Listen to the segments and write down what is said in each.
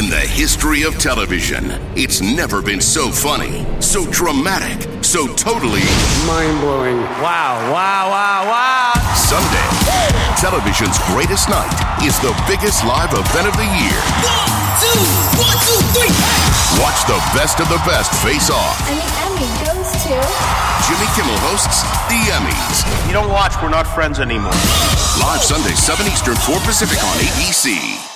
In the history of television, it's never been so funny, so dramatic, so totally Mind blowing. Wow, wow, wow, wow. Sunday. Television's greatest night is the biggest live event of the year. two, one, two, three, hey! Watch the best of the best face off. And the Emmy goes to. Jimmy Kimmel hosts the Emmys. You don't watch, we're not friends anymore. Live Sunday, 7 Eastern, 4 Pacific on ABC.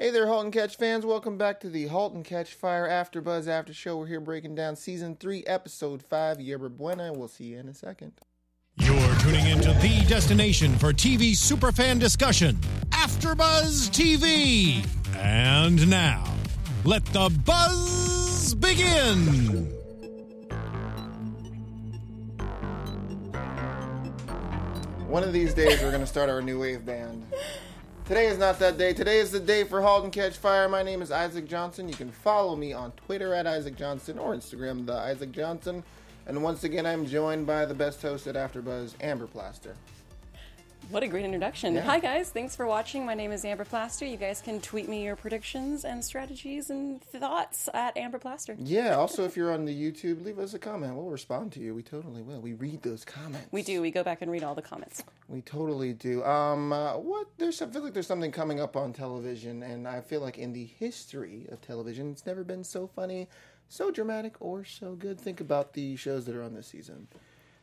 Hey there, Halt and Catch fans. Welcome back to the Halt and Catch Fire AfterBuzz After Show. We're here breaking down Season 3, Episode 5, Yerba Buena. We'll see you in a second. You're tuning into the destination for TV superfan discussion, AfterBuzz TV. And now, let the buzz begin. One of these days, we're going to start our new wave band. Today is not that day. Today is the day for Halt and Catch Fire. My name is Isaac Johnson. You can follow me on Twitter at Isaac Johnson or Instagram, the Isaac Johnson. And once again, I'm joined by the best host at AfterBuzz, Amber Plaster. What a great introduction. Yeah. Hi, guys. Thanks for watching. My name is Amber Plaster. You guys can tweet me your predictions and strategies and thoughts at Amber Plaster. Yeah. Also, if you're on the YouTube, leave us a comment. We'll respond to you. We totally will. We read those comments. We do. We go back and read all the comments. We totally do. Um, uh, what? There's. I feel like there's something coming up on television, and I feel like in the history of television, it's never been so funny, so dramatic, or so good. Think about the shows that are on this season.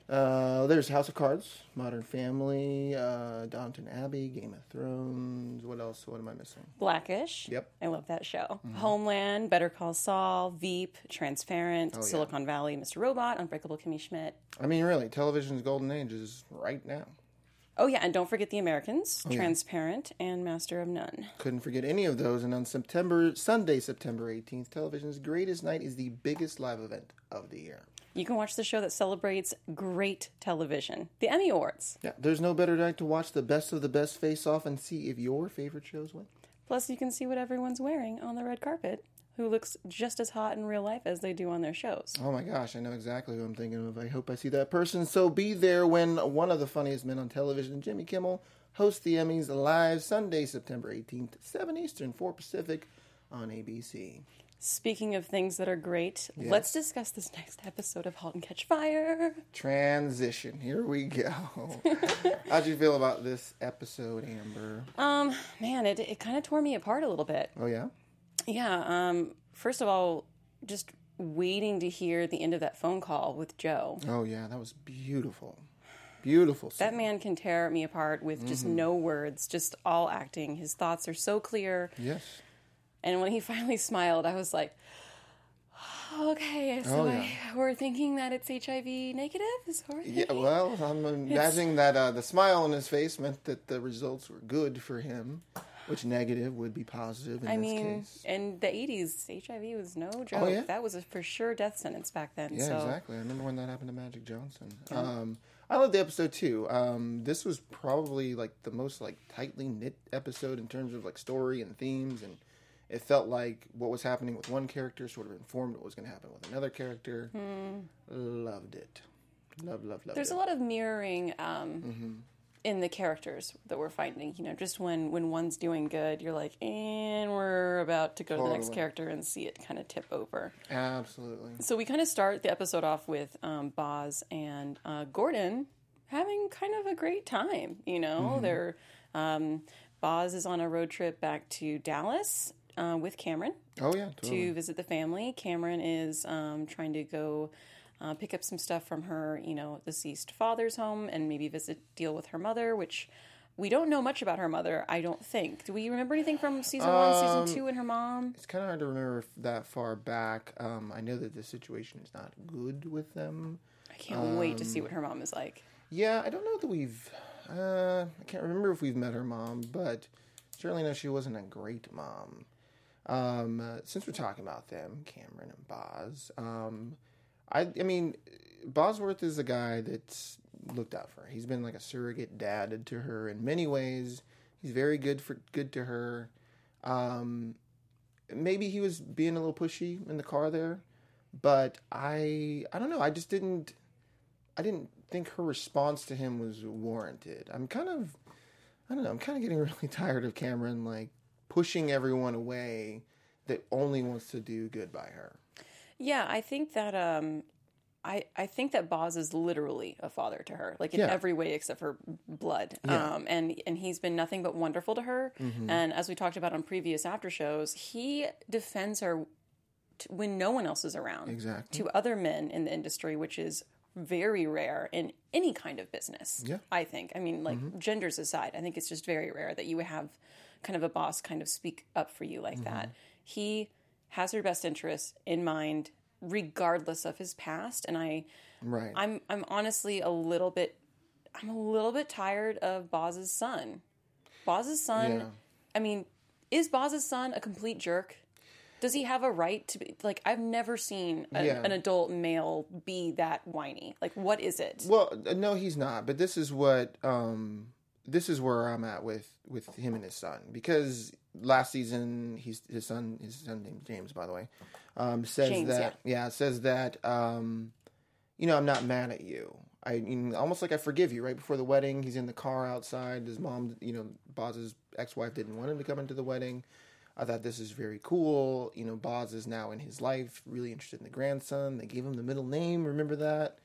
Uh, there's House of Cards, Modern Family, uh, Downton Abbey, Game of Thrones. What else? What am I missing? Blackish. Yep. I love that show. Mm-hmm. Homeland, Better Call Saul, Veep, Transparent, Oh, yeah. Silicon Valley, Mr. Robot, Unbreakable Kimmy Schmidt. I mean, really, television's golden age is right now. Oh, yeah. And don't forget The Americans, Oh, yeah. Transparent, and Master of None. Couldn't forget any of those. And on September Sunday, September 18th, television's greatest night is the biggest live event of the year. You can watch the show that celebrates great television, the Emmy Awards. Yeah, there's no better night to watch the best of the best face off and see if your favorite shows win. Plus, you can see what everyone's wearing on the red carpet, who looks just as hot in real life as they do on their shows. Oh my gosh, I know exactly who I'm thinking of. I hope I see that person. So be there when one of the funniest men on television, Jimmy Kimmel, hosts the Emmys live Sunday, September 18th, 7 Eastern, 4 Pacific on ABC. Speaking of things that are great, let's discuss this next episode of *Halt and Catch Fire*. Transition. Here we go. How'd you feel about this episode, Amber? Um, man, it it kind of tore me apart a little bit. Oh, yeah? Yeah. Um, first of all, just waiting to hear the end of that phone call with Joe. Oh, yeah, that was beautiful. Beautiful. That man can tear me apart with just Mm-hmm. no words, just all acting. His thoughts are so clear. Yes. And when he finally smiled, I was like, okay, so Oh, yeah. I, we're thinking that it's HIV negative? Is Yeah, well, I'm imagining that uh, the smile on his face meant that the results were good for him, which negative would be positive in I this mean, case. in the 80s, HIV was no joke. Oh, yeah? That was a for sure death sentence back then. Yeah, so exactly. I remember when that happened to Magic Johnson. Um, I loved the episode too. Um, this was probably like the most like tightly knit episode in terms of like story and themes, and it felt like what was happening with one character sort of informed what was going to happen with another character. Loved it. Love, love, love. There's it. a lot of mirroring um, Mm-hmm. in the characters that we're finding. You know, just when when one's doing good, you're like, and we're about to go to the next character and see it kind of tip over. Absolutely. So we kind of start the episode off with um, Boz and uh, Gordon having kind of a great time. You know, Mm-hmm. they're um, Boz is on a road trip back to Dallas uh, with Cameron Oh yeah, totally. to visit the family. Cameron is um, trying to go uh, pick up some stuff from her, you know, deceased father's home and maybe visit deal with her mother, which. We don't know much about her mother, I don't think. Do we remember anything from season one, Um, season two, and her mom? It's kind of hard to remember that far back. Um, I know that the situation is not good with them. I can't wait to Um, see what her mom is like. Yeah, I don't know that we've. Uh, I can't remember if we've met her mom, but certainly know she wasn't a great mom. Um, uh, since we're talking about them, Cameron and Boz, um, I, I mean, Bosworth is a guy that's looked out for. He's been like a surrogate dad to her in many ways. He's very good for good to her. Um, maybe he was being a little pushy in the car there, but I, I don't know. I just didn't. I didn't think her response to him was warranted. I'm kind of, I don't know, I'm kind of getting really tired of Cameron like pushing everyone away that only wants to do good by her. Yeah, I think that um I, I think that Boz is literally a father to her, like in Yeah. every way except for blood. Yeah. Mm-hmm. Um, and and he's been nothing but wonderful to her. And as we talked about on previous after shows, he defends her t- when no one else is around. Exactly. To other men in the industry, which is very rare in any kind of business. Yeah. I think. I mean, like genders aside, I think it's just very rare that you would have kind of a boss kind of speak up for you like that. He has her best interests in mind, regardless of his past. And I, Right. I'm, I'm honestly a little bit, I'm a little bit tired of Boz's son. Boz's son. Yeah. I mean, is Boz's son a complete jerk? Does he have a right to be like? I've never seen a, Yeah. an adult male be that whiny. Like, what is it? Well, uh, no, he's not. But this is what um, this is where I'm at with with him and his son because last season he's his son his son named James by the way um, says James, that yeah. says that um, you know I'm not mad at you. I know, almost like I forgive you. Right before the wedding, he's in the car outside. His mom, you know, Boz's ex-wife didn't want him to come into the wedding. I thought this is very cool. You know, Boz is now in his life, really interested in the grandson. They gave him the middle name. Remember that?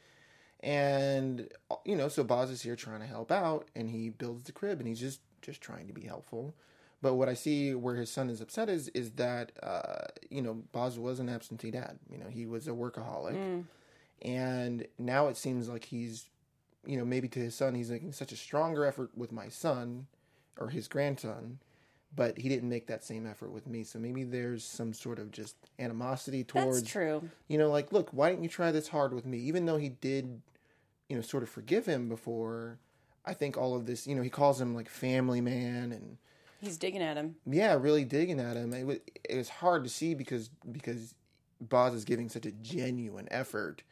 And you know, so Boz is here trying to help out, and he builds the crib, and he's just just trying to be helpful. But what I see where his son is upset is is that uh, you know Boz was an absentee dad. You know, he was a workaholic, and now it seems like he's you know maybe to his son he's making such a stronger effort with my son or his grandson but he didn't make that same effort with me so maybe there's some sort of just animosity towards That's true. you know, like, look, why didn't you try this hard with me? Even though he did, you know, sort of forgive him before, I think all of this, you know, he calls him like family man and He's digging at him. yeah, really digging at him. It was, it was hard to see because because Boz is giving such a genuine effort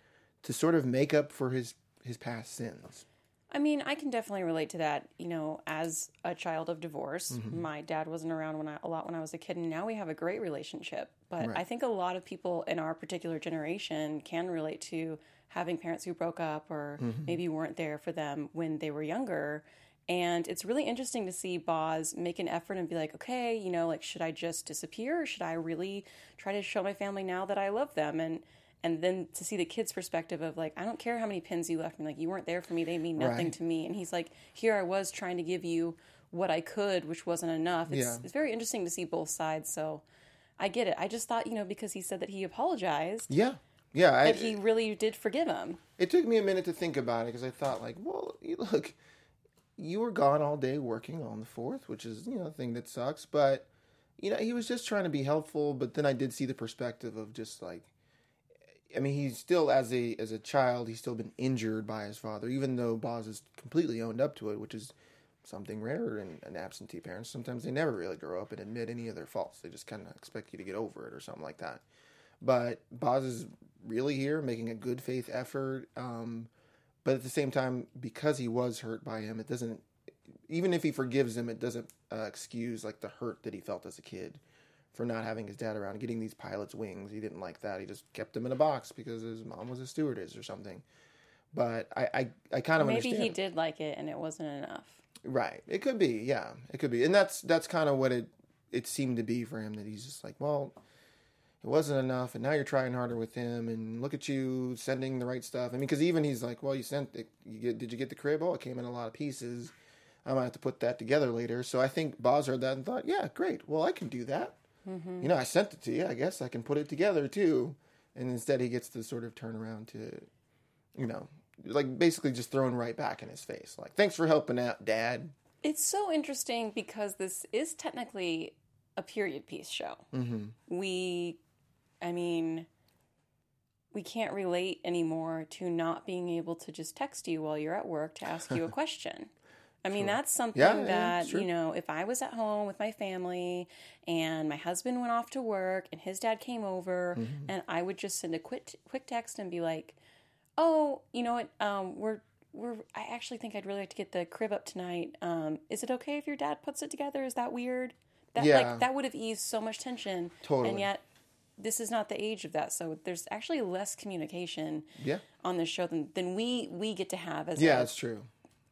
to sort of make up for his his past sins. I mean, I can definitely relate to that. You know, as a child of divorce, Mm-hmm. my dad wasn't around when I a lot when I was a kid, and now we have a great relationship. But Right. I think a lot of people in our particular generation can relate to having parents who broke up or Mm-hmm. maybe weren't there for them when they were younger. And it's really interesting to see Boz make an effort and be like, okay, you know, like should I just disappear or should I really try to show my family now that I love them? And and then to see the kid's perspective of like, I don't care how many pins you left me, like you weren't there for me, they mean nothing Right. to me. And he's like, here I was trying to give you what I could, which wasn't enough. It's, Yeah. it's very interesting to see both sides. So I get it. I just thought, you know, because he said that he apologized, Yeah, yeah. I, that he really did forgive him. it took me a minute to think about it because I thought like, well, you- look, you were gone all day working on the fourth, which is you know a thing that sucks. But you know he was just trying to be helpful. But then I did see the perspective of just like, I mean, he's still as a as a child, he's still been injured by his father, even though Boz has completely owned up to it, which is something rare in, in absentee parents. Sometimes they never really grow up and admit any of their faults. They just kind of expect you to get over it or something like that. But Boz is really here, making a good faith effort. Um, but at the same time, because he was hurt by him, it doesn't. Even if he forgives him, it doesn't uh, excuse like the hurt that he felt as a kid for not having his dad around, getting these pilot's wings. He didn't like that. He just kept them in a box because his mom was a stewardess or something. But I, I, I kind of Maybe understand. he did like it and it wasn't enough. Right. It could be. Yeah. It could be. And that's that's kind of what it it seemed to be for him that he's just like, well, it wasn't enough, and now you're trying harder with him, and look at you sending the right stuff. I mean, because even he's like, well, you sent it. You get? Did you get the crib? Oh, it came in a lot of pieces. I might have to put that together later. So I think Boz heard that and thought, yeah, great. Well, I can do that. You know, I sent it to you. I guess I can put it together too. And instead, he gets to sort of turn around to, you know, like basically just thrown right back in his face. Like, thanks for helping out, Dad. It's so interesting because this is technically a period piece show. Mm-hmm. We, I mean, we can't relate anymore to not being able to just text you while you're at work to ask you a question. I mean, that's something Yeah, yeah, that, sure. you know, if I was at home with my family and my husband went off to work and his dad came over Mm-hmm. and I would just send a quick quick text and be like, "Oh, you know what? Um, we're we're I actually think I'd really like to get the crib up tonight. Um, is it okay if your dad puts it together? Is that weird? That Yeah. like that would have eased so much tension. Totally. And yet this is not the age of that. So there's actually less communication Yeah. on this show than, than we we get to have as Yeah, a, that's true.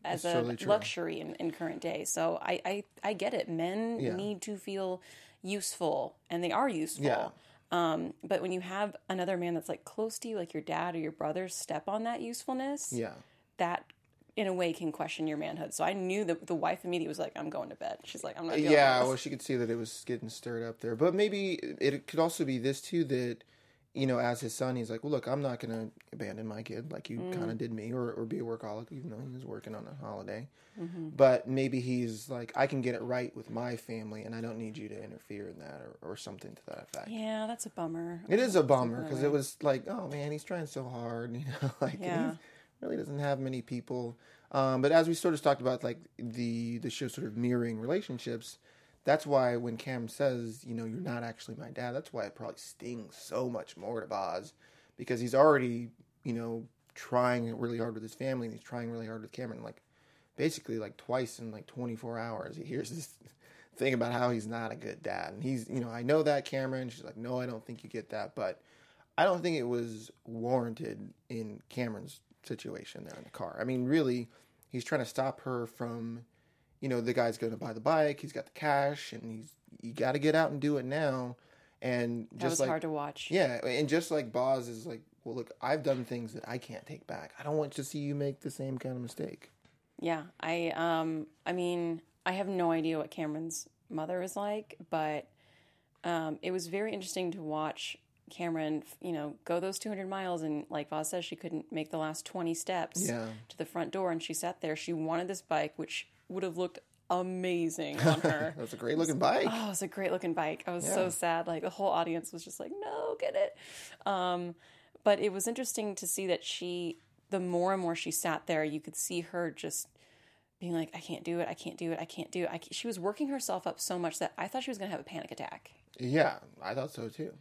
As a luxury in, in current day. So I, I, I get it. Men Yeah. need to feel useful, and they are useful. Yeah. Um, but when you have another man that's like close to you, like your dad or your brother, step on that usefulness, Yeah. that in a way can question your manhood. So I knew that the wife immediately was like, "I'm going to bed." She's like, "I'm not." Yeah, well, she could see that it was getting stirred up there. But maybe it could also be this too that, you know, as his son, he's like, well, look, I'm not going to abandon my kid like you Mm. kind of did me or, or be a workaholic, even though he was working on a holiday. Mm-hmm. But maybe he's like, I can get it right with my family and I don't need you to interfere in that or, or something to that effect. yeah, that's a bummer. It is a bummer because it was like, oh man, he's trying so hard, you know, like Yeah. he really doesn't have many people. Um, but as we sort of talked about, like the the show sort of mirroring relationships, that's why when Cam says, you know, you're not actually my dad, that's why it probably stings so much more to Boz because he's already, you know, trying really hard with his family and he's trying really hard with Cameron. Like basically, like twice in like 24 hours, he hears this thing about how he's not a good dad, and he's, you know, I know that Cameron. She's like, no, I don't think you get that, but I don't think it was warranted in Cameron's situation there in the car. I mean, really, he's trying to stop her from, you know, the guy's going to buy the bike. He's got the cash, and he's you got to get out and do it now. And That just was like hard to watch. yeah, and just like Boz is like, well, look, I've done things that I can't take back. I don't want to see you make the same kind of mistake. Yeah, I um I mean, I have no idea what Cameron's mother is like, but um it was very interesting to watch Cameron, you know, go those 200 miles and like Boz says she couldn't make the last 20 steps Yeah. to the front door and she sat there. She wanted this bike which would have looked amazing on her. That's a great looking bike. Oh, it was a great looking bike. I was Yeah. so sad. Like the whole audience was just like, no, get it. Um, but it was interesting to see that she, the more and more she sat there, you could see her just being like, I can't do it. I can't do it. I can't do it. I can't. She was working herself up so much that I thought she was going to have a panic attack. Yeah, I thought so too.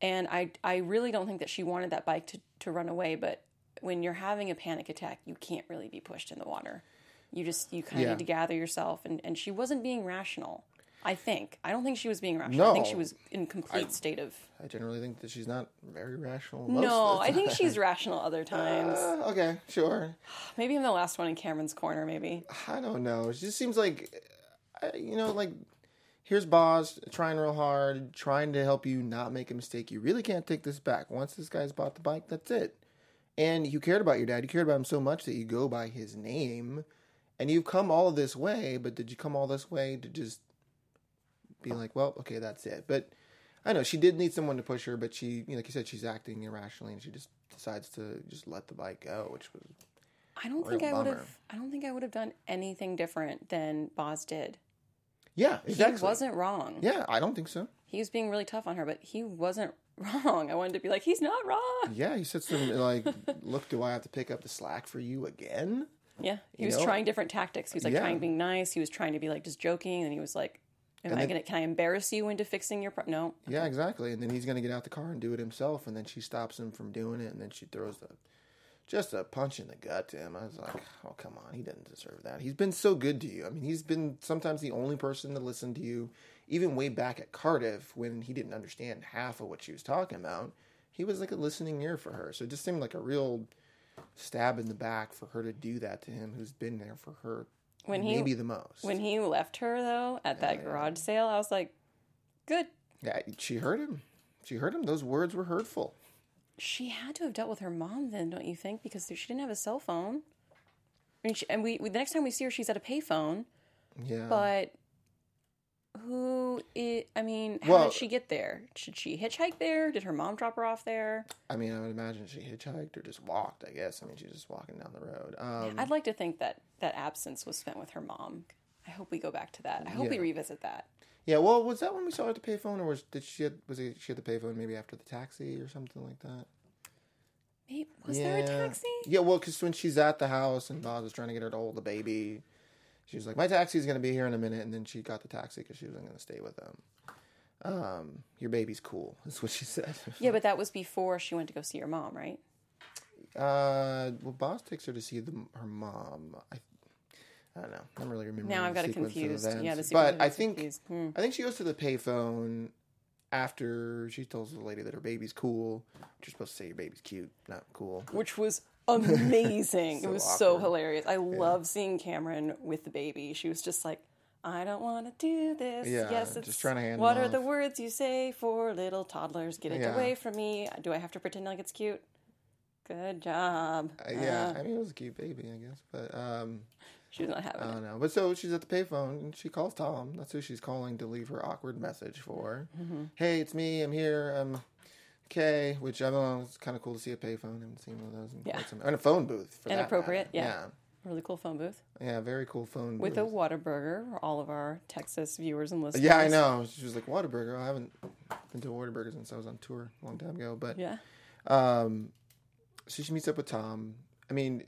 And I, I really don't think that she wanted that bike to, to run away. But when you're having a panic attack, you can't really be pushed in the water. You just, you kind of Yeah. need to gather yourself. And, and she wasn't being rational. I think. I don't think she was being rational. I think she was in complete state of. I generally think that she's not very rational. Most No, I think she's rational other times. Uh, okay, sure. Maybe I'm the last one in Cameron's corner. Maybe. I don't know. It just seems like, you know, like here's Boz trying real hard, trying to help you not make a mistake. You really can't take this back. Once this guy's bought the bike, that's it. And you cared about your dad. You cared about him so much that you go by his name, and you've come all this way. But did you come all this way to just be like, well, okay, that's it? But I know she did need someone to push her, but she, you know, like you said, she's acting irrationally, and she just decides to just let the bike go, which was I don't think I would have. I don't think I would have done anything different than Boz did. yeah, exactly. He wasn't wrong. Yeah, I don't think so. He was being really tough on her, but he wasn't wrong. I wanted to be like, he's not wrong. Yeah, he said something like, "Look, do I have to pick up the slack for you again?" Yeah, he was know? trying different tactics. He was like Yeah. trying being nice. He was trying to be like just joking, and he was like, "Am I then- gonna? Can I embarrass you into fixing your? Pro-? No, Yeah, exactly. And then he's gonna get out the car and do it himself, and then she stops him from doing it, and then she throws the just a punch in the gut to him. I was like, "Oh, come on, he doesn't deserve that. He's been so good to you. I mean, he's been sometimes the only person to listen to you, even way back at Cardiff when he didn't understand half of what she was talking about. He was like a listening ear for her. So it just seemed like a real stab in the back for her to do that to him, who's been there for her When he- maybe the most. When he left her though at that garage sale, I was like, good. Yeah, she heard him. She heard him. Those words were hurtful. She had to have dealt with her mom then, don't you think? Because she didn't have a cell phone. I mean, she, and we, we the next time we see her, she's at a payphone. Yeah. But who? i I mean, how Well- did she get there? Should she hitchhike there? Did her mom drop her off there? I mean, I would imagine she hitchhiked or just walked. I guess. I mean, she's just walking down the road. Um, I'd like to think that that absence was spent with her mom. I hope we go back to that. I hope we revisit that. yeah. Well, was that when we saw her at the payphone, or was did she had, was it, she at the payphone maybe after the taxi or something like that? Maybe, was yeah. there a taxi? Yeah. Well, because when she's at the house and Bob was trying to get her to hold the baby, she was like, "My taxi's going to be here in a minute," and then she got the taxi because she wasn't going to stay with them. Um, your baby's cool. Is what she said. Yeah, but that was before she went to go see her mom, right? Uh, well, Boz takes her to see the, her mom. I, I don't know. I don't really remember. Now I've got it confused. Yeah, the but I think. Hmm. I think she goes to the payphone after she tells the lady that her baby's cool. You're supposed to say your baby's cute, not cool. Which was amazing. it So was so hilarious. I love seeing Cameron with the baby. She was just like, I don't want to do this. Yeah, yes, just it's trying to What are the words you say for little toddlers? Get it Yeah. away from me. Do I have to pretend like it's cute? Good job. Uh, yeah, I mean it was a cute baby, I guess, but um, She's not having I it. don't know. But so she's at the payphone and she calls Tom. That's who she's calling to leave her awkward message for. Mm-hmm. Hey, it's me. I'm here. I'm Kay. Which I don't know. It's kind of cool to see a payphone. I haven't seen one of those in Yeah. quite some. And a phone booth. For that Inappropriate, matter. yeah. Really cool phone booth yeah, yeah. Very cool phone booth. with booth. a Whataburger for all of our Texas viewers and listeners. Yeah, I know. She was like Whataburger. I haven't been to a Whataburger since I was on tour a long time ago. But Yeah. Um, so she meets up with Tom. I mean,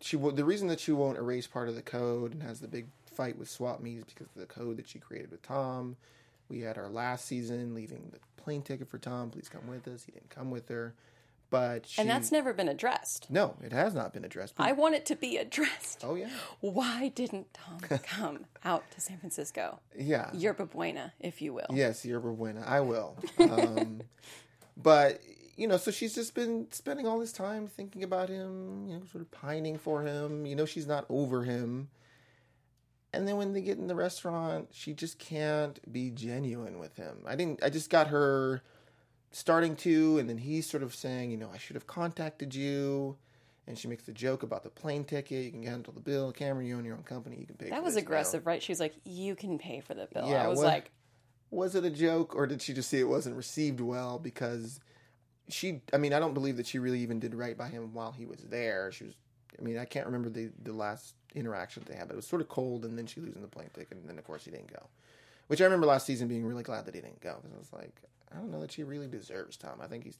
she the reason that she won't erase part of the code and has the big fight with Swap Meet is because of the code that she created with Tom. We had our last season leaving the plane ticket for Tom. Please come with us. He didn't come with her, but she, And that's never been addressed. no, it has not been addressed. I want it to be addressed. oh yeah, Why didn't Tom come out to San Francisco? yeah. Yerba Buena, if you will. Yes, Yerba Buena. I will. Um, but you know, so she's just been spending all this time thinking about him, you know, sort of pining for him. You know, she's not over him. And then when they get in the restaurant, she just can't be genuine with him. I didn't. I just got her starting to, and then he's sort of saying, you know, I should have contacted you. And she makes the joke about the plane ticket. You can handle the bill. Cameron, you own your own company. You can pay. That was this now." aggressive, right? She was like, "You can pay for the bill." Yeah, I was what- like, was it a joke or did she just see it wasn't received well because she i mean i don't believe that she really even did right by him while he was there she was i mean i can't remember the the last interaction they had but it was sort of cold and then she losing the plane ticket and then of course he didn't go which i remember last season being really glad that he didn't go because i was like i don't know that she really deserves tom i think he's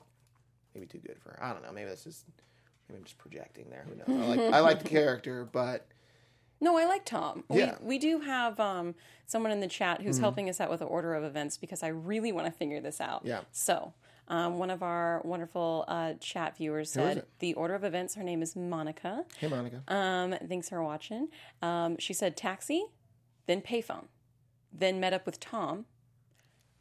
maybe too good for her i don't know maybe that's just maybe i'm just projecting there who knows i like i like the character but "No, I like Tom." Yeah. Mm-hmm. We we do have um, someone in the chat who's helping us out with the order of events because I really want to figure this out. Yeah. So. Um, one of our wonderful uh, chat viewers said the order of events. Her name is Monica. hey monica Um, thanks for watching. Um, she said taxi, then payphone, then met up with Tom,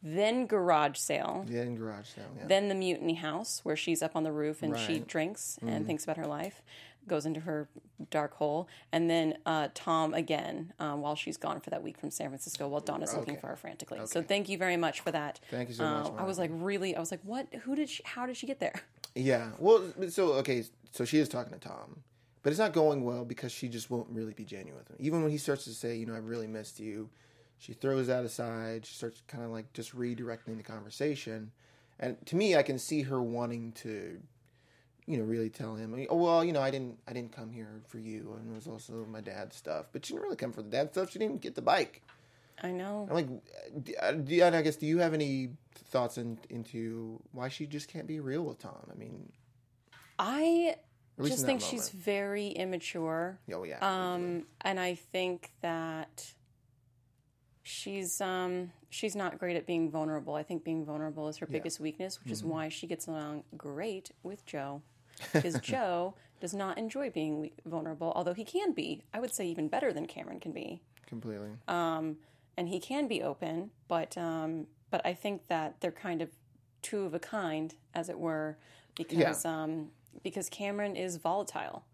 then garage sale, Then garage sale yeah then the mutiny house where she's up on the roof and she Right. Mm-hmm. drinks and thinks about her life, goes into her dark hole, and then uh, Tom again um, while she's gone for that week from San Francisco while Donna's looking for her frantically. So thank you very much for that. Thank you so much, Uh, I was like really, I was like, what? Who did she? How did she get there? Yeah. Well, so okay, so she is talking to Tom, but it's not going well because she just won't really be genuine with him. Even when he starts to say, you know, I really missed you, she throws that aside. She starts kind of like just redirecting the conversation, and to me, I can see her wanting to, you know, really tell him, oh well, you know, I didn't, I didn't come here for you, and it was also my dad's stuff. But she didn't really come for the dad stuff. She didn't even get the bike. I know. I'm like, uh, and I guess, do you have any thoughts in, into why she just can't be real with Tom? I mean, I just think she's very immature. Oh yeah. Um, and I think that she's um she's not great at being vulnerable. I think being vulnerable is her biggest weakness, which is Mm-hmm. why she gets along great with Joe. Because Joe does not enjoy being vulnerable, although he can be. I would say even better than Cameron can be, completely. and he can be open. But um, but I think that they're kind of two of a kind, as it were, because um, because Cameron is volatile.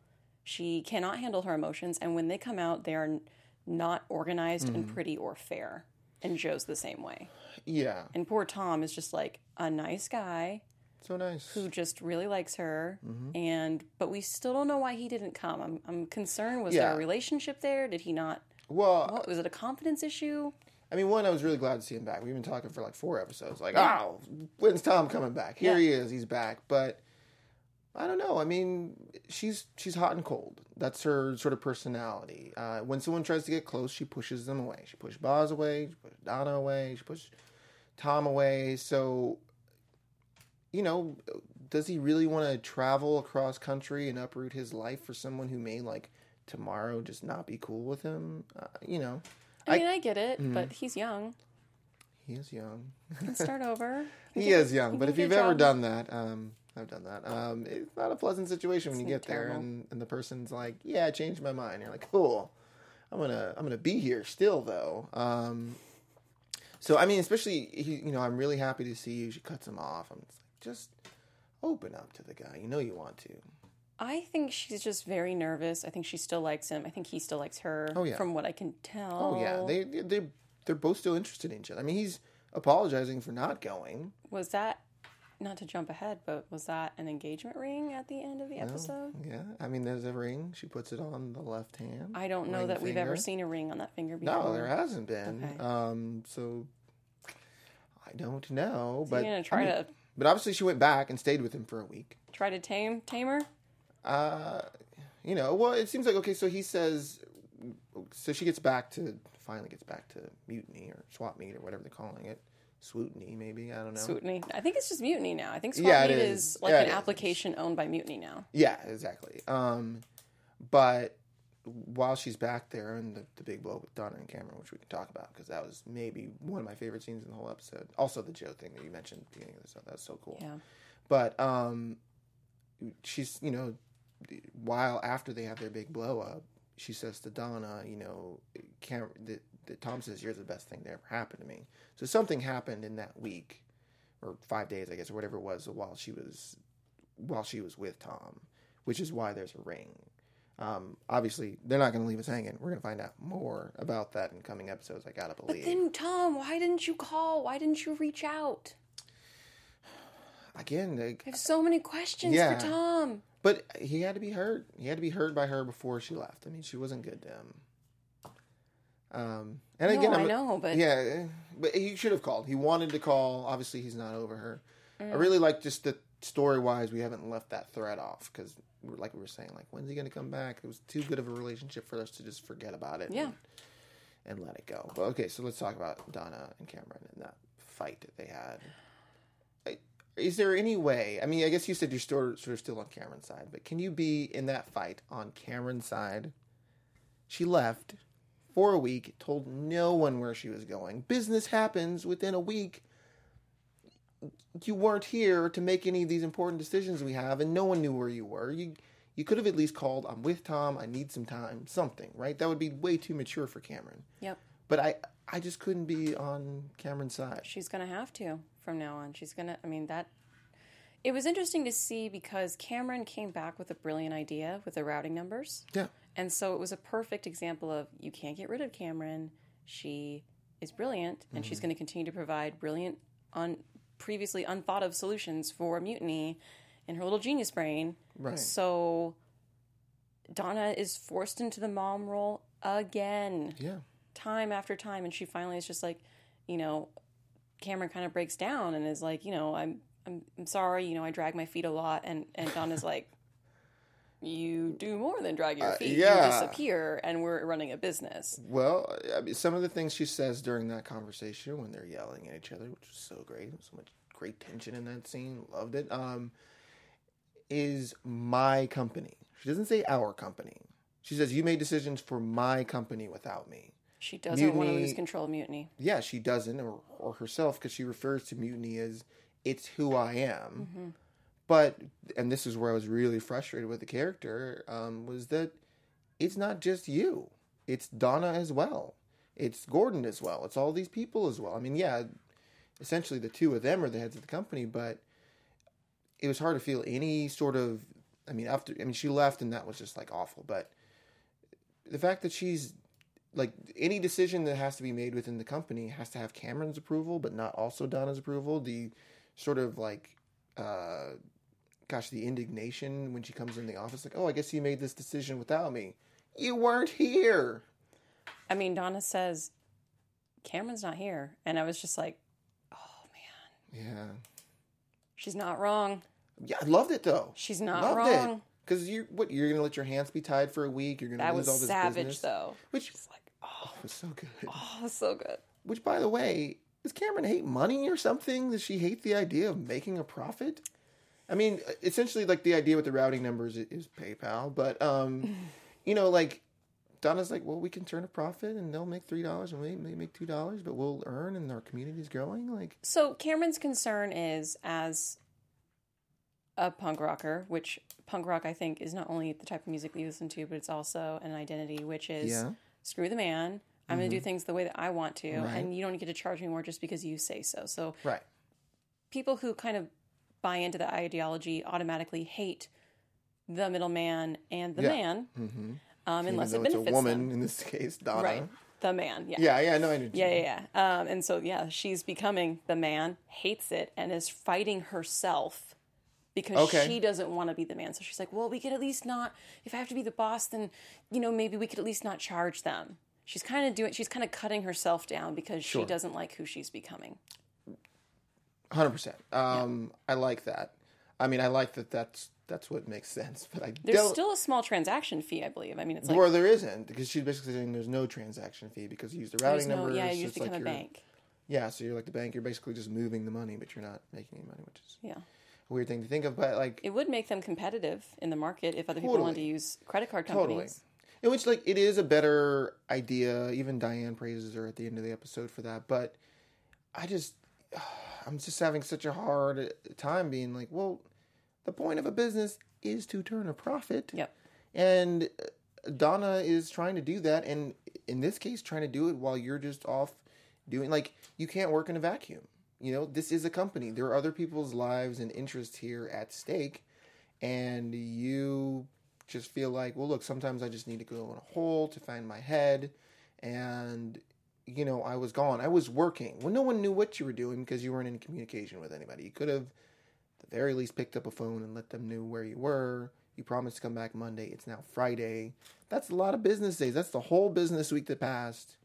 She cannot handle her emotions, and when they come out, they are not organized and Mm-hmm. pretty or fair. And Joe's the same way. yeah. And poor Tom is just like a nice guy So nice. who just really likes her, Mm-hmm. and but we still don't know why he didn't come. I'm I'm concerned. Was Yeah. there a relationship there? Did he not? well, What was it? A confidence issue? I mean, one, I was really glad to see him back. We've been talking for like four episodes. Like, oh, when's Tom coming back? Here Yeah. he is. He's back. But I don't know. I mean, she's she's hot and cold. That's her sort of personality. Uh, when someone tries to get close, she pushes them away. She pushed Boz away. She pushed Donna away. She pushed Tom away. So, you know, does he really want to travel across country and uproot his life for someone who may like tomorrow just not be cool with him? Uh, you know, I mean, I get it, Mm-hmm. but he's young. he is young. Start over. He is young, but if you've ever done that, um, I've done that. Um, it's not a pleasant situation when you It's get there, and, and the person's like, "Yeah, I changed my mind." You're like, "Cool, I'm gonna I'm gonna be here still, though." Um, so I mean, especially he, you know, I'm really happy to see you. She cuts him off. I'm just open up to the guy. You know you want to. I think she's just very nervous. I think she still likes him. I think he still likes her. Oh, yeah. From what I can tell. Oh yeah, they they they're both still interested in each other. I mean, he's apologizing for not going. was that not to jump ahead, but was that an engagement ring at the end of the episode? Yeah, I mean, there's a ring. She puts it on the left hand. I don't know that we've ever seen a ring on that finger before. No, there hasn't been. Okay. Um, so I don't know, but you gonna try I mean- to But obviously, she went back and stayed with him for a week. try to tame tame her. Uh, you know, well, it seems like okay. So he says, so she gets back to finally gets back to mutiny or swap meet or whatever they're calling it, swootiny maybe. I don't know. Mutiny. I think it's just mutiny now. I think Swap Yeah, Meet is. is. like Yeah, an it is. application owned by Mutiny now. Yeah, exactly. Um, but while she's back there and the, the big blow with Donna and Cameron, which we can talk about because that was maybe one of my favorite scenes in the whole episode. Also, the Joe thing that you mentioned at the beginning of the episode. That was so cool. Yeah. But um, she's you know, while after they have their big blow up, she says to Donna, you know, Cam- that, that Tom says you're the best thing that ever happened to me. So something happened in that week or five days, I guess, or whatever it was, while she was while she was with Tom, which is why there's a ring. Um, obviously, they're not going to leave us hanging. We're going to find out more about that in coming episodes. I gotta believe. But then, Tom, why didn't you call? Why didn't you reach out? Again, like, I have so many questions Yeah. for Tom. But he had to be heard. He had to be heard by her before she left. I mean, she wasn't good to him. Um, and No, again, I I'm- know, but- yeah, but he should have called. He wanted to call. Obviously, he's not over her. Mm. I really like just the story wise. We haven't left that thread off because, like we were saying, like when's he going to come back? It was too good of a relationship for us to just forget about it. Yeah. and, and let it go. But okay, so let's talk about Donna and Cameron and that fight that they had. I- Is there any way? I mean, I guess you said you're still, sort of still on Cameron's side, but can you be in that fight on Cameron's side? She left for a week, told no one where she was going. Business happens within a week. You weren't here to make any of these important decisions we have, and no one knew where you were. You you could have at least called, I'm with Tom, I need some time, something, right? That would be way too mature for Cameron. Yep. But I I just couldn't be on Cameron's side. She's going to have to from now on. She's going to, I mean, that. It was interesting to see because Cameron came back with a brilliant idea with the routing numbers. Yeah. And so it was a perfect example of you can't get rid of Cameron. She is brilliant, and Mm-hmm. she's going to continue to provide brilliant, un, previously unthought of solutions for mutiny in her little genius brain. Right. So Donna is forced into the mom role again Yeah. time after time and she finally is just like you know cameron kind of breaks down and is like you know i'm i'm, I'm sorry you know i drag my feet a lot and and donna's like you do more than drag your feet Uh, yeah. you disappear and we're running a business Well, I mean, some of the things she says during that conversation when they're yelling at each other, which is so great, so much great tension in that scene, loved it. Um, is my company. She doesn't say our company. She says you made decisions for my company without me. she doesn't want to lose control of mutiny Yeah, she doesn't, or, or herself, because she refers to mutiny as it's who I am. But, and this is where I was really frustrated with the character, um, was that it's not just you, it's Donna as well. It's Gordon as well. It's all these people as well. I mean, yeah, essentially the two of them are the heads of the company, but it was hard to feel any sort of. I mean, after I mean, she left and that was just like awful. But the fact that she's like any decision that has to be made within the company has to have Cameron's approval, but not also Donna's approval. The sort of like, uh, gosh, the indignation when she comes in the office, like, oh, I guess you made this decision without me. You weren't here. i mean donna says cameron's not here and i was just like oh, man. Yeah. she's not wrong Yeah, I loved it though. She's not loved wrong. Because you, what you're gonna let your hands be tied for a week? You're gonna that lose was all this savage business? though Which It's like oh. oh, it was so good. oh it was so good Which, by the way, does Cameron hate money or something? Does she hate the idea of making a profit? I mean, essentially, like the idea with the routing numbers is PayPal, but um, you know, like Donna's like, well, we can turn a profit, and they'll make three dollars, and we may make two dollars, but we'll earn, and our community's growing. Like, So Cameron's concern is as a punk rocker, which punk rock I think is not only the type of music we listen to, but it's also an identity, which is Yeah. Mm-hmm. screw the man. I'm going to do things the way that I want to, Right. and you don't get to charge me more just because you say so. So right? people who kind of buy into the ideology automatically hate the middleman and the Yeah. man, um, Even unless it it's benefits a woman them. in this case, Donna. Right, the man. Yeah. Yeah, yeah, no, I know. what you Yeah, yeah, yeah. Um, and so, yeah, she's becoming the man, hates it, and is fighting herself because Okay. she doesn't want to be the man. So she's like, well, we could at least not, if I have to be the boss, then, you know, maybe we could at least not charge them. She's kind of doing, she's kind of cutting herself down because she doesn't like who she's becoming. Hundred percent. Um, I like that. I mean, I like that. That's that's what makes sense. But I There's still a small transaction fee, I believe. I mean, it's like, or there isn't because she's basically saying there's no transaction fee because you use the routing no, number. yeah, you just just become like a bank. Yeah, so you're like the bank. You're basically just moving the money, but you're not making any money, which is Yeah. a weird thing to think of. But like, It would make them competitive in the market if other people wanted to use credit card companies. Totally. In which, like, it is a better idea. Even Diane praises her at the end of the episode for that. But I just, I'm just having such a hard time being like, well, the point of a business is to turn a profit. Yep. And uh, Donna is trying to do that. And in this case, trying to do it while you're just off doing, like, you can't work in a vacuum. You know, this is a company. There are other people's lives and interests here at stake. And you just feel like, well, look, sometimes I just need to go in a hole to find my head. And, you know, I was gone. I was working Well, no one knew what you were doing because you weren't in communication with anybody. You could have, at the very least, picked up a phone and let them know where you were. You promised to come back Monday. It's now Friday. That's a lot of business days. That's the whole business week that passed.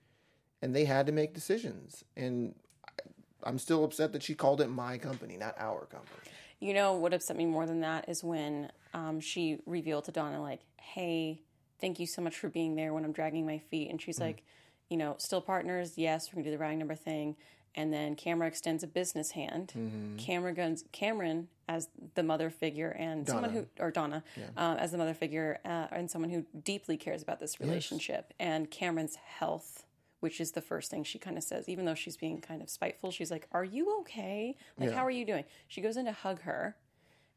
And they had to make decisions. And I- I'm still upset that she called it my company, not our company. You know what upset me more than that is when um, she revealed to Donna, like, hey, thank you so much for being there when I'm dragging my feet. And she's like, you know, still partners? Yes, we're going to do the routing number thing. And then Cameron extends a business hand. Mm-hmm. Cameron, guns, Cameron, as the mother figure, and someone who, or Donna, uh, as the mother figure, uh, and someone who deeply cares about this relationship and Cameron's health. Which is the first thing she kind of says, even though she's being kind of spiteful. She's like, "Are you okay? Like, Yeah. how are you doing?" She goes in to hug her,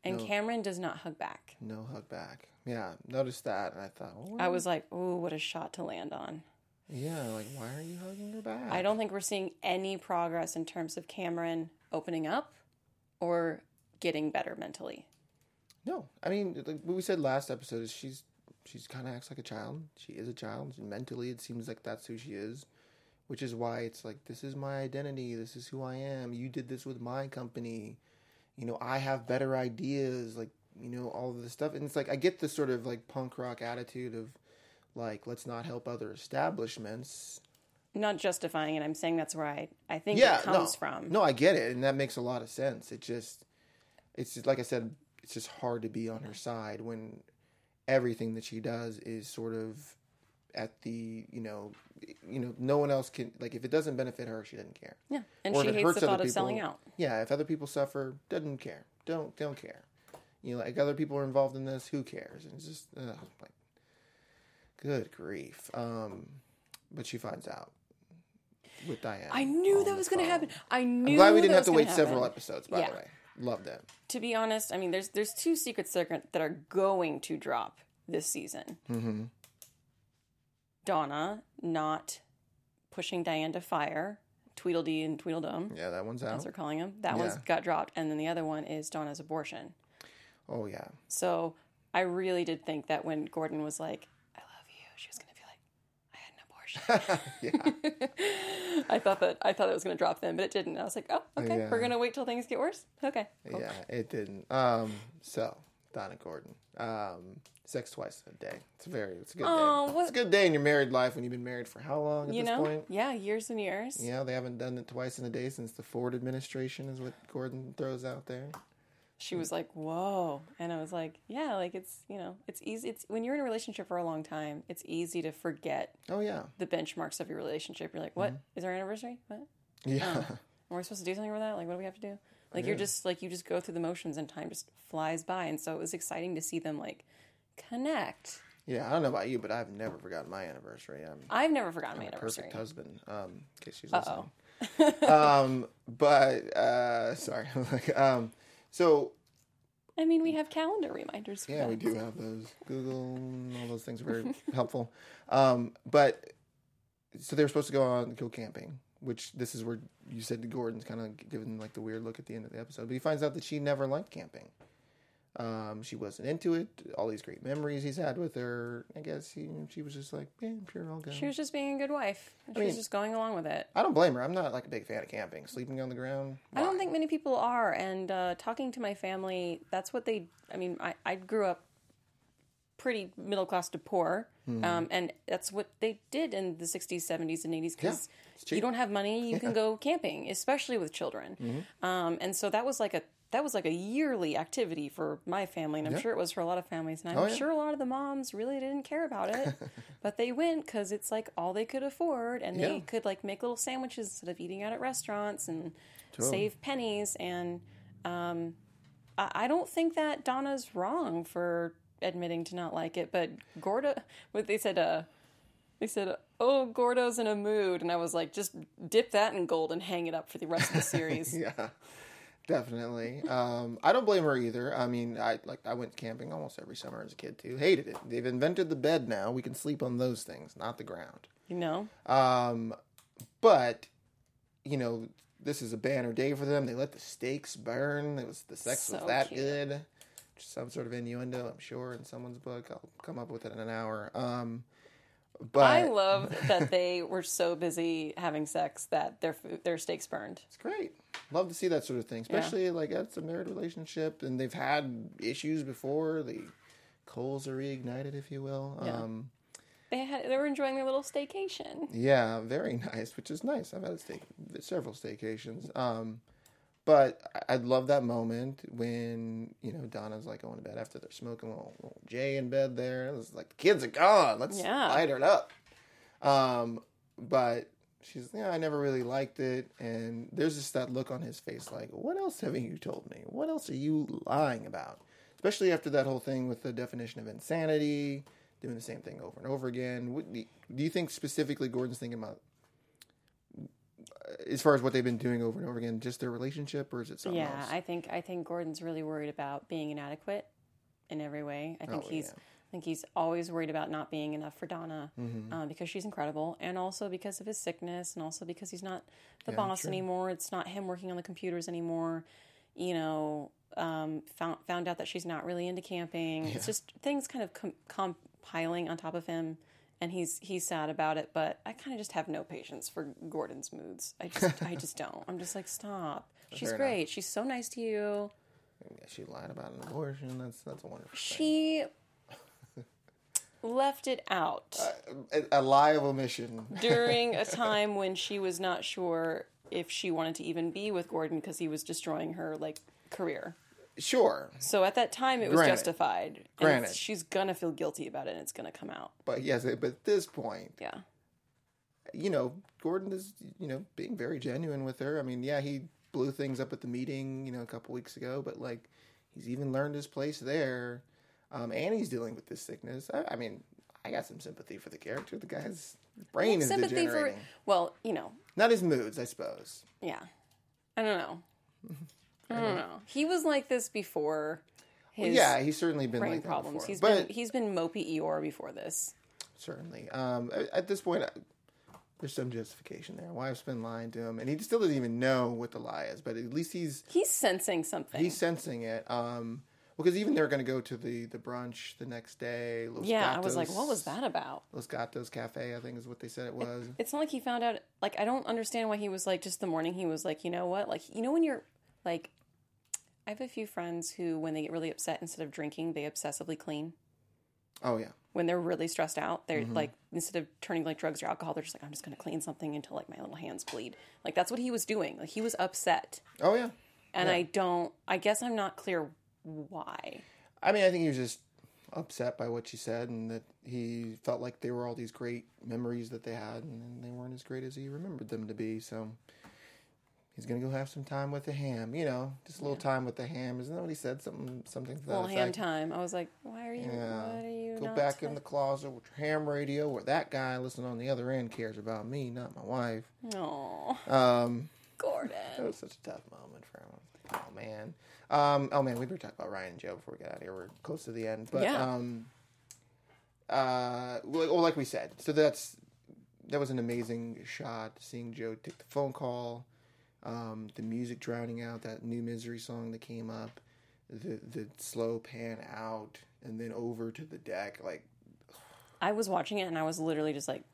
and Cameron does not hug back. No hug back. Yeah, noticed that. And I thought, well, I was like, "Ooh, what a shot to land on." Yeah, like, why are you hugging her back? I don't think we're seeing any progress in terms of Cameron opening up or getting better mentally. No, I mean, like what we said last episode is she's she's kind of acts like a child. She is a child. And Mentally, it seems like that's who she is, which is why it's like this is my identity. This is who I am. You did this with my company. You know, I have better ideas. Like you know, all of this stuff, and it's like I get this sort of like punk rock attitude of like let's not help other establishments. Not justifying it. I'm saying that's where I, I think Yeah, it comes no, from. No, I get it, and that makes a lot of sense. It just, it's just like I said, it's just hard to be on her side when everything that she does is sort of at the you know, you know, no one else can like if it doesn't benefit her, she doesn't care. Yeah, and Or she hates the thought of people- selling out. Yeah, if other people suffer, doesn't care. Don't don't care. You know, like other people are involved in this, who cares? And it's just like, good grief. Um, but she finds out with Diane. I knew that was going to happen. I knew. I'm glad we didn't have to wait several happen. episodes. By Yeah. the way, love that. To be honest, I mean, there's there's two secrets that that are going to drop this season. Mm-hmm. Donna not pushing Diane to fire, Tweedledee and Tweedledum, Yeah, that one's as out. they're calling him. That one's Yeah. got dropped, and then the other one is Donna's abortion. Oh yeah, So I really did think that when Gordon was like, "I love you," she was going to be like, "I had an abortion." yeah, I thought that I thought it was going to drop then, but it didn't. I was like, "Oh, okay, Yeah. we're going to wait till things get worse." Okay, cool. yeah. It didn't. Um, so Donna Gordon, um, sex twice a day. It's very. It's a good Oh, day. what- It's a good day in your married life when you've been married for how long at you this know, point? yeah, years and years. Yeah, they haven't done it twice in a day since the Ford administration is what Gordon throws out there. She was like, "Whoa," and I was like, "Yeah, like it's you know, it's easy. It's when you're in a relationship for a long time, it's easy to forget Oh yeah, the benchmarks of your relationship. You're like, "What Mm-hmm. is our anniversary? What? yeah. Am we supposed to do something with that? Like, what do we have to do?" Like you're just like you just go through the motions and time just flies by, and so it was exciting to see them like connect. Yeah, I don't know about you, but I've never forgotten my anniversary. I'm I've never forgotten my a anniversary. perfect husband. Um, in case she's listening. um, but uh, sorry. like, um, so I mean, we have calendar reminders. For yeah, we do have those. Google all those things are very helpful. Um, but so they were supposed to go on go camping, which this is where you said Gordon's kind of giving like the weird look at the end of the episode. But he finds out that she never liked camping. Um, she wasn't into it. All these great memories he's had with her. I guess he, she was just like, yeah, sure, I'll go. She was just being a good wife. She mean- was just going along with it. I don't blame her. I'm not like a big fan of camping, sleeping on the ground. I don't think many people are. And uh, talking to my family, that's what they. I mean, I, I grew up pretty middle class to poor, Hmm. um, and that's what they did in the '60s, '70s, and '80s. Because. Mm-hmm. you don't have money, you can go camping, especially with children. Um, and so that was like a that was like a yearly activity for my family, and I'm sure it was for a lot of families. And I'm Oh, yeah. sure a lot of the moms really didn't care about it, but they went because it's like all they could afford, and Yeah. they could like make little sandwiches instead of eating out at restaurants and save pennies. And um, I, I don't think that Donna's wrong for admitting to not like it, but Gordo, what they said, uh, they said, "Oh, Gordo's in a mood," and I was like, just dip that in gold and hang it up for the rest of the series. yeah, definitely. Um, I don't blame her either. I mean, I like I went camping almost every summer as a kid too. Hated it. They've invented the bed now. We can sleep on those things, not the ground. You know, Um, but you know, this is a banner day for them. They let the steaks burn. It was the sex was that cute. good. Some sort of innuendo, I'm sure, in someone's book. I'll come up with it in an hour. Um, but I love that they were so busy having sex that their food, their steaks burned. It's great. Love to see that sort of thing, especially like that's a married relationship, and they've had issues before. The coals are reignited, if you will. Yeah. Um, They had they were enjoying their little staycation. yeah, very nice, which is nice. I've had a stay, several staycations. Um, but I- love that moment when you know Donna's like going to bed after they're smoking. Little, little Jay in bed there. It's like the kids are gone. Let's Yeah. light her up. Um, but she's yeah, I never really liked it, and there's just that look on his face, like, what else haven't you told me? What else are you lying about? Especially after that whole thing with the definition of insanity, doing the same thing over and over again. Do you think specifically Gordon's thinking about? As far as what they've been doing over and over again, just their relationship, or is it something else? Yeah, else? I think I think Gordon's really worried about being inadequate in every way. I think Oh, he's yeah. I think he's always worried about not being enough for Donna Mm-hmm. uh, because she's incredible, and also because of his sickness, and also because he's not the Yeah, boss true. anymore. It's not him working on the computers anymore. You know, um, found found out that she's not really into camping. It's just things kind of com- compiling on top of him. And he's he's sad about it, but I kind of just have no patience for Gordon's moods. I just I just don't. I'm just like stop. She's Fair enough. great. She's so nice to you. Yeah, she lied about an abortion. That's that's a wonderful. She left it out uh, A, a lie of omission. during a time when she was not sure if she wanted to even be with Gordon because he was destroying her like career. Sure, So at that time, it was Granted. justified. And Granted. she's gonna feel guilty about it, and it's gonna come out. but yes, but at this point, Yeah, you know, Gordon is, you know, being very genuine with her. I mean, yeah, he blew things up at the meeting, you know, a couple weeks ago, but like, he's even learned his place there. Um, and he's dealing with this sickness. I, I mean, I got some sympathy for the character. The guy's brain is sympathy for degenerating. well, you know, Not his moods, I suppose. yeah. I don't know. I don't know. He was like this before. His yeah, he's certainly been brain like problems. He's but been he's been mopey Eeyore before this. certainly, um, at, at this point, there's some justification there. Wife's been lying to him, and he still doesn't even know what the lie is. But at least he's He's sensing something. he's sensing it. Um, because even they're going to go to the the brunch the next day. Los yeah, I was like, what was that about? Los Gatos Cafe, I think is what they said it was. It's not like he found out. Like, I don't understand why he was like, just the morning he was like, you know what? Like, you know, when you're like, I have a few friends who, when they get really upset, instead of drinking, they obsessively clean. Oh yeah, When they're really stressed out, they're Mm-hmm. like, instead of turning like drugs or alcohol, they're just like, I'm just going to clean something until like my little hands bleed. Like, that's what he was doing. Like, he was upset. oh yeah. And I don't, I guess I'm not clear why. I mean, I think he was just upset by what she said, and that he felt like they were all these great memories that they had, and they weren't as great as he remembered them to be. So he's gonna go have some time with the ham. You know, just a little time with the ham. Isn't that what he said? Something, something to that Well, ham time. I was like, why are you, Yeah. what are you Go back in the closet with your ham radio, where that guy listening on the other end cares about me, not my wife. Aw, Um, Gordon. That was such a tough moment for him. Oh man. Um, oh man, we better talk about Ryan and Joe before we get out of here. We're close to the end, but Yeah. um, uh, well, like we said, so that's that was an amazing shot. Seeing Joe take the phone call, um, the music drowning out that new misery song that came up, the the slow pan out and then over to the deck, like I was watching it and I was literally just like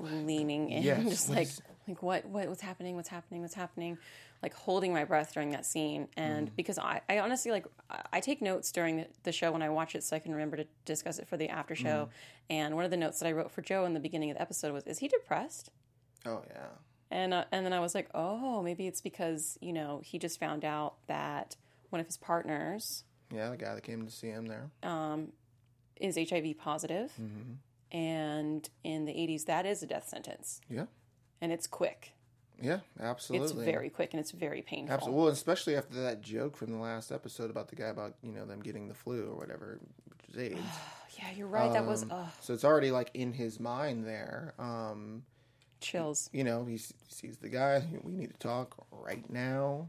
leaning in, Yes, just like is- like what what what's happening? What's happening? What's happening? Like holding my breath during that scene, and Mm. because I, I honestly like I- take notes during the, the show when I watch it, so I can remember to discuss it for the after show. Mm. And one of the notes that I wrote for Joe in the beginning of the episode was, "Is he depressed?" oh yeah. And uh, and then I was like, oh, maybe it's because you know he just found out that one of his partners Yeah, the guy that came to see him there. is HIV positive. positive, and in the '80s that is a death sentence, Yeah. and it's quick. Yeah, absolutely. It's very quick and it's very painful. Absolutely. Well, especially after that joke from the last episode about the guy about, you know, them getting the flu or whatever, which is AIDS. Yeah, you're right. that was Um, ugh, So it's already like in his mind there. Um, chills. you know, he sees the guy. We need to talk right now.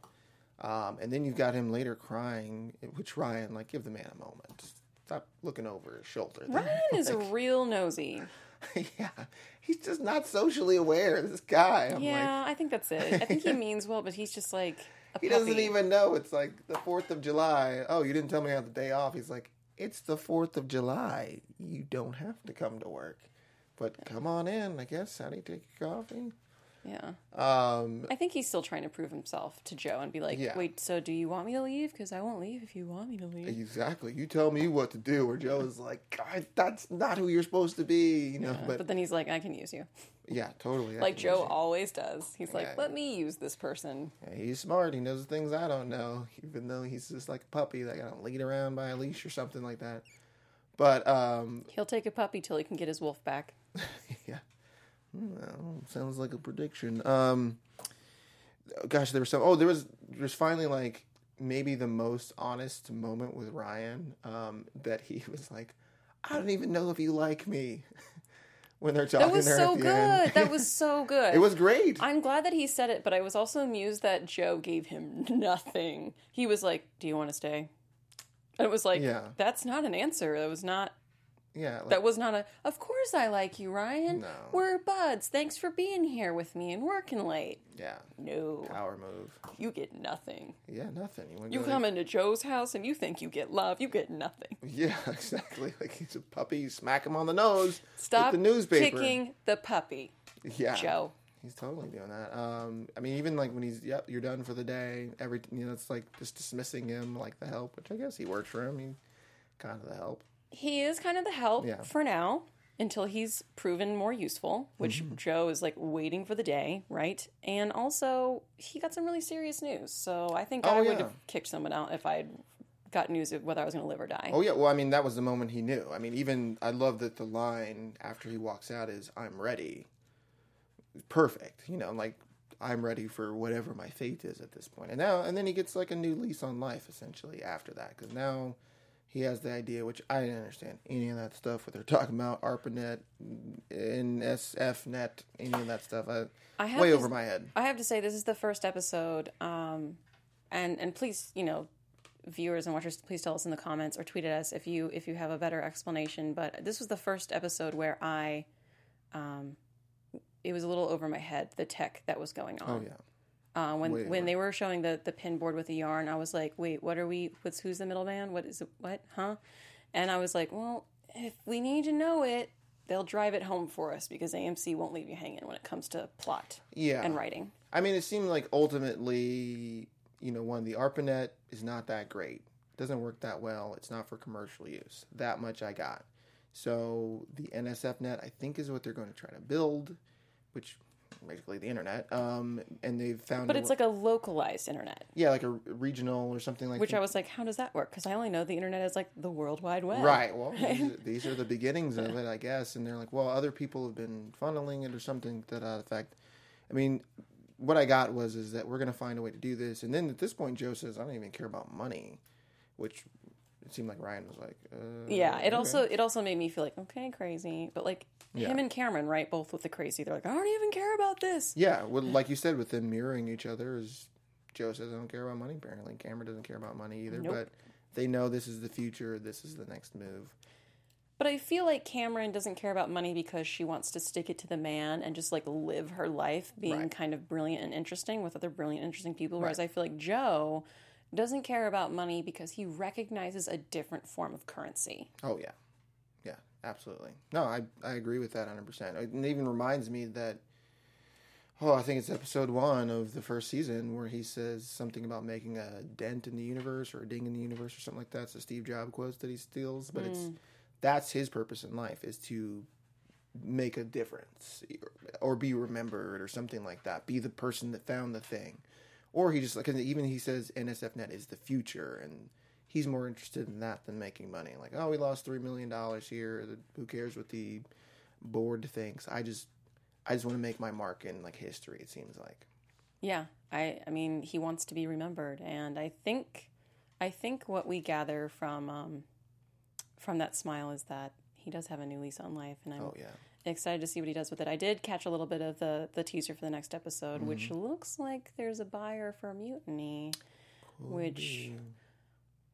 Um, and then you've got him later crying, which Ryan, like, give the man a moment. Stop looking over his shoulder. Ryan is real nosy. yeah, he's just not socially aware. This guy. I'm Yeah, like, I think that's it. I think he means well, but he's just like a he doesn't even know it's like the Fourth of July. Oh, you didn't tell me I had the day off. He's like, it's the Fourth of July. You don't have to come to work, but come on in. I guess. How do you take your coffee? Yeah, Um, I think he's still trying to prove himself to Joe and be like, Yeah. wait, so do you want me to leave? Because I won't leave if you want me to leave. Exactly. You tell me what to do. Where Joe is like, God, that's not who you're supposed to be. You know, But, but, then he's like, I can use you, yeah, totally. I like can Joe use always does. He's like, let me use this person. Yeah, he's smart. He knows things I don't know, even though he's just like a puppy that got led around by a leash or something like that. But um, He'll take a puppy till he can get his wolf back. yeah, well, sounds like a prediction. Um, gosh, there was some. Oh, there was. There's finally like maybe the most honest moment with Ryan. Um, that he was like, I don't even know if you like me. when they're talking That was so good. end. That was so good. it was great. I'm glad that he said it, but I was also amused that Joe gave him nothing. He was like, "Do you want to stay?" And it was like, Yeah. "That's not an answer. That was not. Yeah, like, That was not a. Of course, I like you, Ryan. No. We're buds. Thanks for being here with me and working late. yeah, No, power move. you get nothing. Yeah, nothing. You, You come like- into Joe's house and you think you get love. You get nothing. Yeah, exactly. Like he's a puppy. You smack him on the nose Stop with the newspaper. kicking the puppy, yeah, Joe. He's totally doing that. Um, I mean, even like when he's, yep, you're done for the day. Every, you know, it's like just dismissing him like the help, which I guess he works for him. He kind of the help. He is kind of the help Yeah. for now until he's proven more useful, which Mm-hmm. Joe is like waiting for the day, right? And also, he got some really serious news. So I think Oh, I would yeah. have kicked someone out if I'd got news of whether I was going to live or die. Oh yeah, well, I mean, that was the moment he knew. I mean, even I love that the line after he walks out is "I'm ready." Perfect, you know, like I'm ready for whatever my fate is at this point. And now, and then he gets like a new lease on life essentially after that, because now he has the idea, which I didn't understand any of that stuff. What they're talking about, ARPANET, NSFNet, any of that stuff. I, I have way to- over my head. I have to say, this is the first episode, um, and and please, you know, viewers and watchers, please tell us in the comments or tweet at us if you if you have a better explanation. But this was the first episode where I, um, it was a little over my head the tech that was going on. Oh yeah. Uh, when Way when they were showing the the pin board with the yarn, I was like, wait, what are we? What's who's the middleman? What is it? What? Huh? And I was like, well, if we need to know it, they'll drive it home for us because AMC won't leave you hanging when it comes to plot Yeah. and writing. I mean, it seemed like ultimately, you know, one, the ARPANET is not that great. It doesn't work that well. It's not for commercial use. That much I got. So the NSFNet, I think, is what they're going to try to build, which basically the internet. Um, and they've found, But it's wa- like a localized internet, yeah, like a regional or something like which that. I was like, how does that work? Because I only know the internet is like the World Wide Web. Right. Well, these, are, these are the beginnings of it, I guess. And they're like, well, other people have been funneling it or something to that effect. I mean, what I got was is that we're going to find a way to do this. And then at this point, Joe says, I don't even care about money, which it seemed like Ryan was like, uh, Yeah. It okay. also it also made me feel like okay, crazy, but like Yeah. him and Cameron, right? Both with the crazy. They're like, I don't even care about this. Yeah. Well, like you said, with them mirroring each other, is Joe says, I don't care about money. Apparently, Cameron doesn't care about money either. Nope. But they know this is the future. This is the next move. But I feel like Cameron doesn't care about money because she wants to stick it to the man and just like live her life being Right. kind of brilliant and interesting with other brilliant, interesting people. Whereas I feel like Joe doesn't care about money because he recognizes a different form of currency. Oh yeah, yeah, absolutely. No, I I agree with that hundred percent. It even reminds me that. Oh, I think it's episode one of the first season where he says something about making a dent in the universe or a ding in the universe or something like that. It's the Steve Jobs quotes that he steals, but it's mm. that's his purpose in life is to make a difference or be remembered or something like that. Be the person that found the thing, or he just like 'cause even he says NSFNet is the future and. He's more interested in that than making money. Like, oh, we lost three million dollars here. Who cares what the board thinks? I just, I just want to make my mark in like history. It seems like. Yeah, I I mean he wants to be remembered, and I think I think what we gather from um, from that smile is that he does have a new lease on life, and I'm Oh yeah. Excited to see what he does with it. I did catch a little bit of the the teaser for the next episode, which Mm-hmm. looks like there's a buyer for Mutiny, which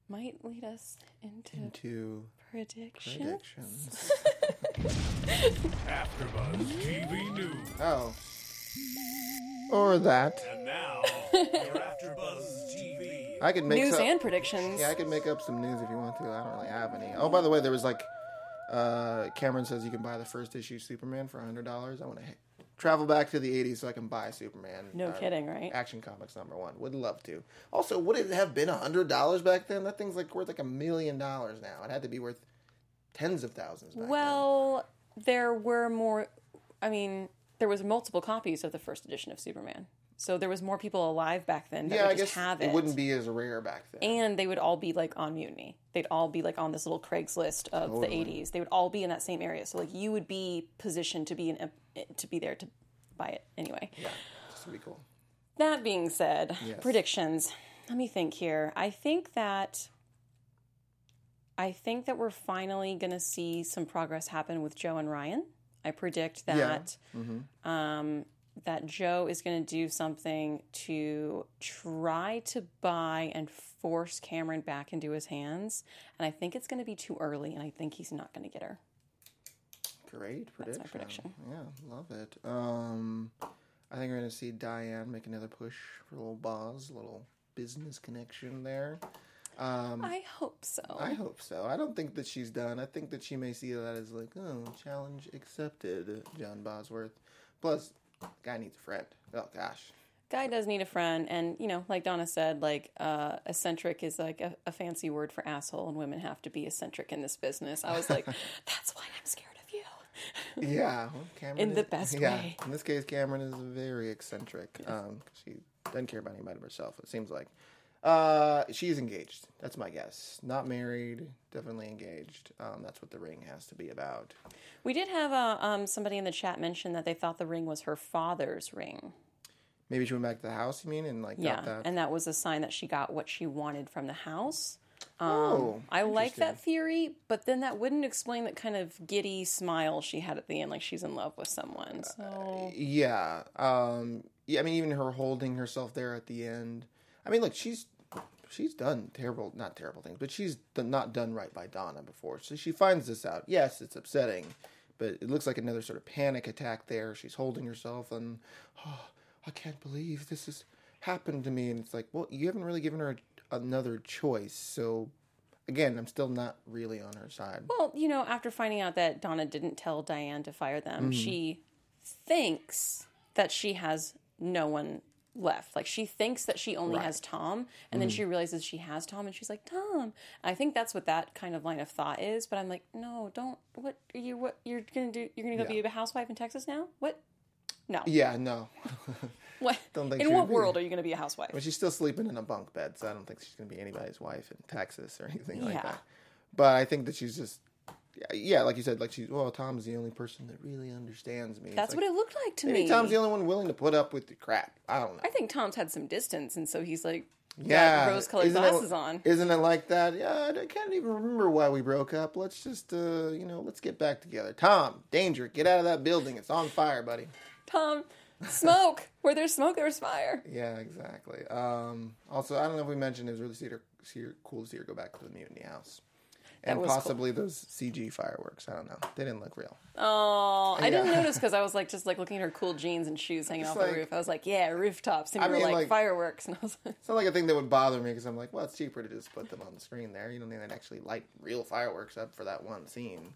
might lead us into To predictions. predictions. AfterBuzz TV News. oh. Or that. And now, your AfterBuzz TV. I could make News some, and predictions. Yeah, I could make up some news if you want to. I don't really have any. Oh, by the way, there was like uh, Cameron says you can buy the first issue Superman for hundred dollars. I want to travel back to the '80s so I can buy Superman. No uh, kidding, right? Action Comics number one. Would love to. Also, would it have been hundred dollars back then? That thing's like worth like a million dollars now. It had to be worth tens of thousands. Back Well, there were more. I mean, there was multiple copies of the first edition of Superman, so there was more people alive back then that yeah, would I just guess have it. it. wouldn't be as rare back then. and they would all be like on Mutiny. They'd all be like on this little Craigslist of the '80s. They would all be in that same area. So like you would be positioned to be in to be there to buy it anyway. yeah, this would be cool. That being said, Yes. predictions. Let me think here. I think that I think that we're finally going to see some progress happen with Joe and Ryan. I predict that um, that Joe is going to do something to try to buy and force Cameron back into his hands, and I think it's going to be too early, and I think he's not going to get her. Great prediction. my prediction. Yeah, love it. Um, I think we're gonna see Diane make another push for a little Boz, a little business connection there. I hope so. I hope so. I don't think that she's done. I think that she may see that as like, oh, challenge accepted, John Bosworth. Plus, guy needs a friend. Oh gosh. guy does need a friend and you know like donna said like uh, eccentric is like a, a fancy word for asshole and women have to be eccentric in this business i was like that's why i'm scared of you Yeah, well, Cameron In the best yeah, way. In this case, Cameron is very eccentric. Um, she doesn't care about anybody but herself. It seems like. Uh, she's engaged. That's my guess. Not married. Definitely engaged. Um, that's what the ring has to be about. we did have uh, um, somebody in the chat mention that they thought the ring was her father's ring Maybe she went back to the house. You mean, and like yeah got that. and that was a sign that she got what she wanted from the house oh, i like that theory but then that wouldn't explain that kind of giddy smile she had at the end like she's in love with someone so Yeah. Um, yeah. I mean, even her holding herself there at the end. I mean, look, she's she's done terrible, not terrible things, but she's not done right by Donna before. So she finds this out. Yes, it's upsetting, but it looks like another sort of panic attack there. She's holding herself and, oh, I can't believe this has happened to me. And it's like, well, you haven't really given her a, another choice. So, again, I'm still not really on her side. Well, you know, after finding out that Donna didn't tell Diane to fire them, Mm-hmm. she thinks that she has no one left. Like she thinks that she only has Tom, and then Mm-hmm. she realizes she has Tom, and she's like, "Tom." I think that's what that kind of line of thought is. But I'm like, no, don't. What are you? What you're gonna do? You're gonna go Yeah. be a housewife in Texas now? What? No. Yeah, no. What? Don't think in what world are you gonna be a housewife? But she's still sleeping in a bunk bed, so I don't think she's to be anybody's wife in Texas or anything like that. But I think that she's just, yeah, like you said, like she's, well, Tom's the only person that really understands me. That's like, what it looked like to me. Tom's the only one willing to put up with the crap. I don't know. I think Tom's had some distance, and so he's like, yeah, rose-colored glasses it, on. Isn't it like that? Yeah, I can't even remember why we broke up. Let's just, uh, you know, let's get back together. Tom, danger, get out of that building. It's on fire, buddy. Tom, smoke. Where there's smoke, there's fire. Yeah, exactly. Um, also, I don't know if we mentioned it was really see her, see her, cool to see her go back to the Mutiny House. And was cool. possibly those CG fireworks. I don't know. They didn't look real. Oh, I didn't notice because I was like just like looking at her cool jeans and shoes hanging It's off like- the roof. I was like, yeah, rooftops, and I you were like, like- fireworks, and I was like, It's not like a thing that would bother me because I'm like, well, it's cheaper to just put them on the screen there. You don't need to actually light real fireworks up for that one scene.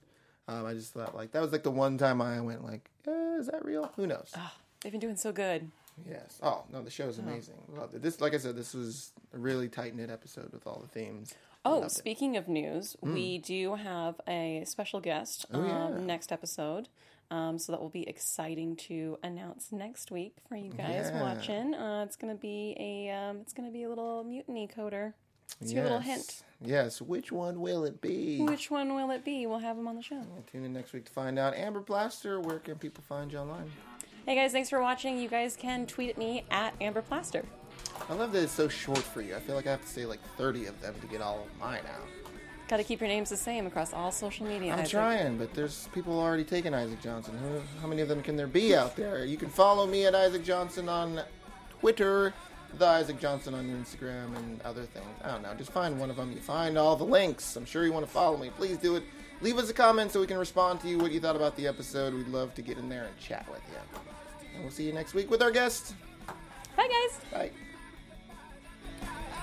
Um, I just thought like that was like the one time I went like, eh, is that real? Who knows? they've been doing so good. Yes. Oh no, the show is amazing. Loved it. This, like I said, this was a really tight knit episode with all the themes. Oh, Loved it. speaking of news, we do have a special guest um. Oh, yeah. next episode. Um, so that will be exciting to announce next week for you guys Yeah. watching. Uh, it's gonna be a um, it's gonna be a little mutiny coder. Let's give a little hint. Yes. Which one will it be? Which one will it be? We'll have him on the show. Tune in next week to find out. Amber Plaster, where can people find you online? Hey guys, thanks for watching. You guys can tweet at me at Amber Plaster. I love that it's so short for you. I feel like I have to say like 30 of them to get all of mine out. Got to keep your names the same across all social media. I'm Isaac. trying, but there's people already taking Isaac Johnson. Who, how many of them can there be out there? You can follow me at Isaac Johnson on Twitter, the Isaac Johnson on Instagram, and other things. I don't know. Just find one of them. You find all the links. I'm sure you want to follow me. Please do it. Leave us a comment so we can respond to you what you thought about the episode. We'd love to get in there and chat with you. And we'll see you next week with our guest. Bye, guys. Bye.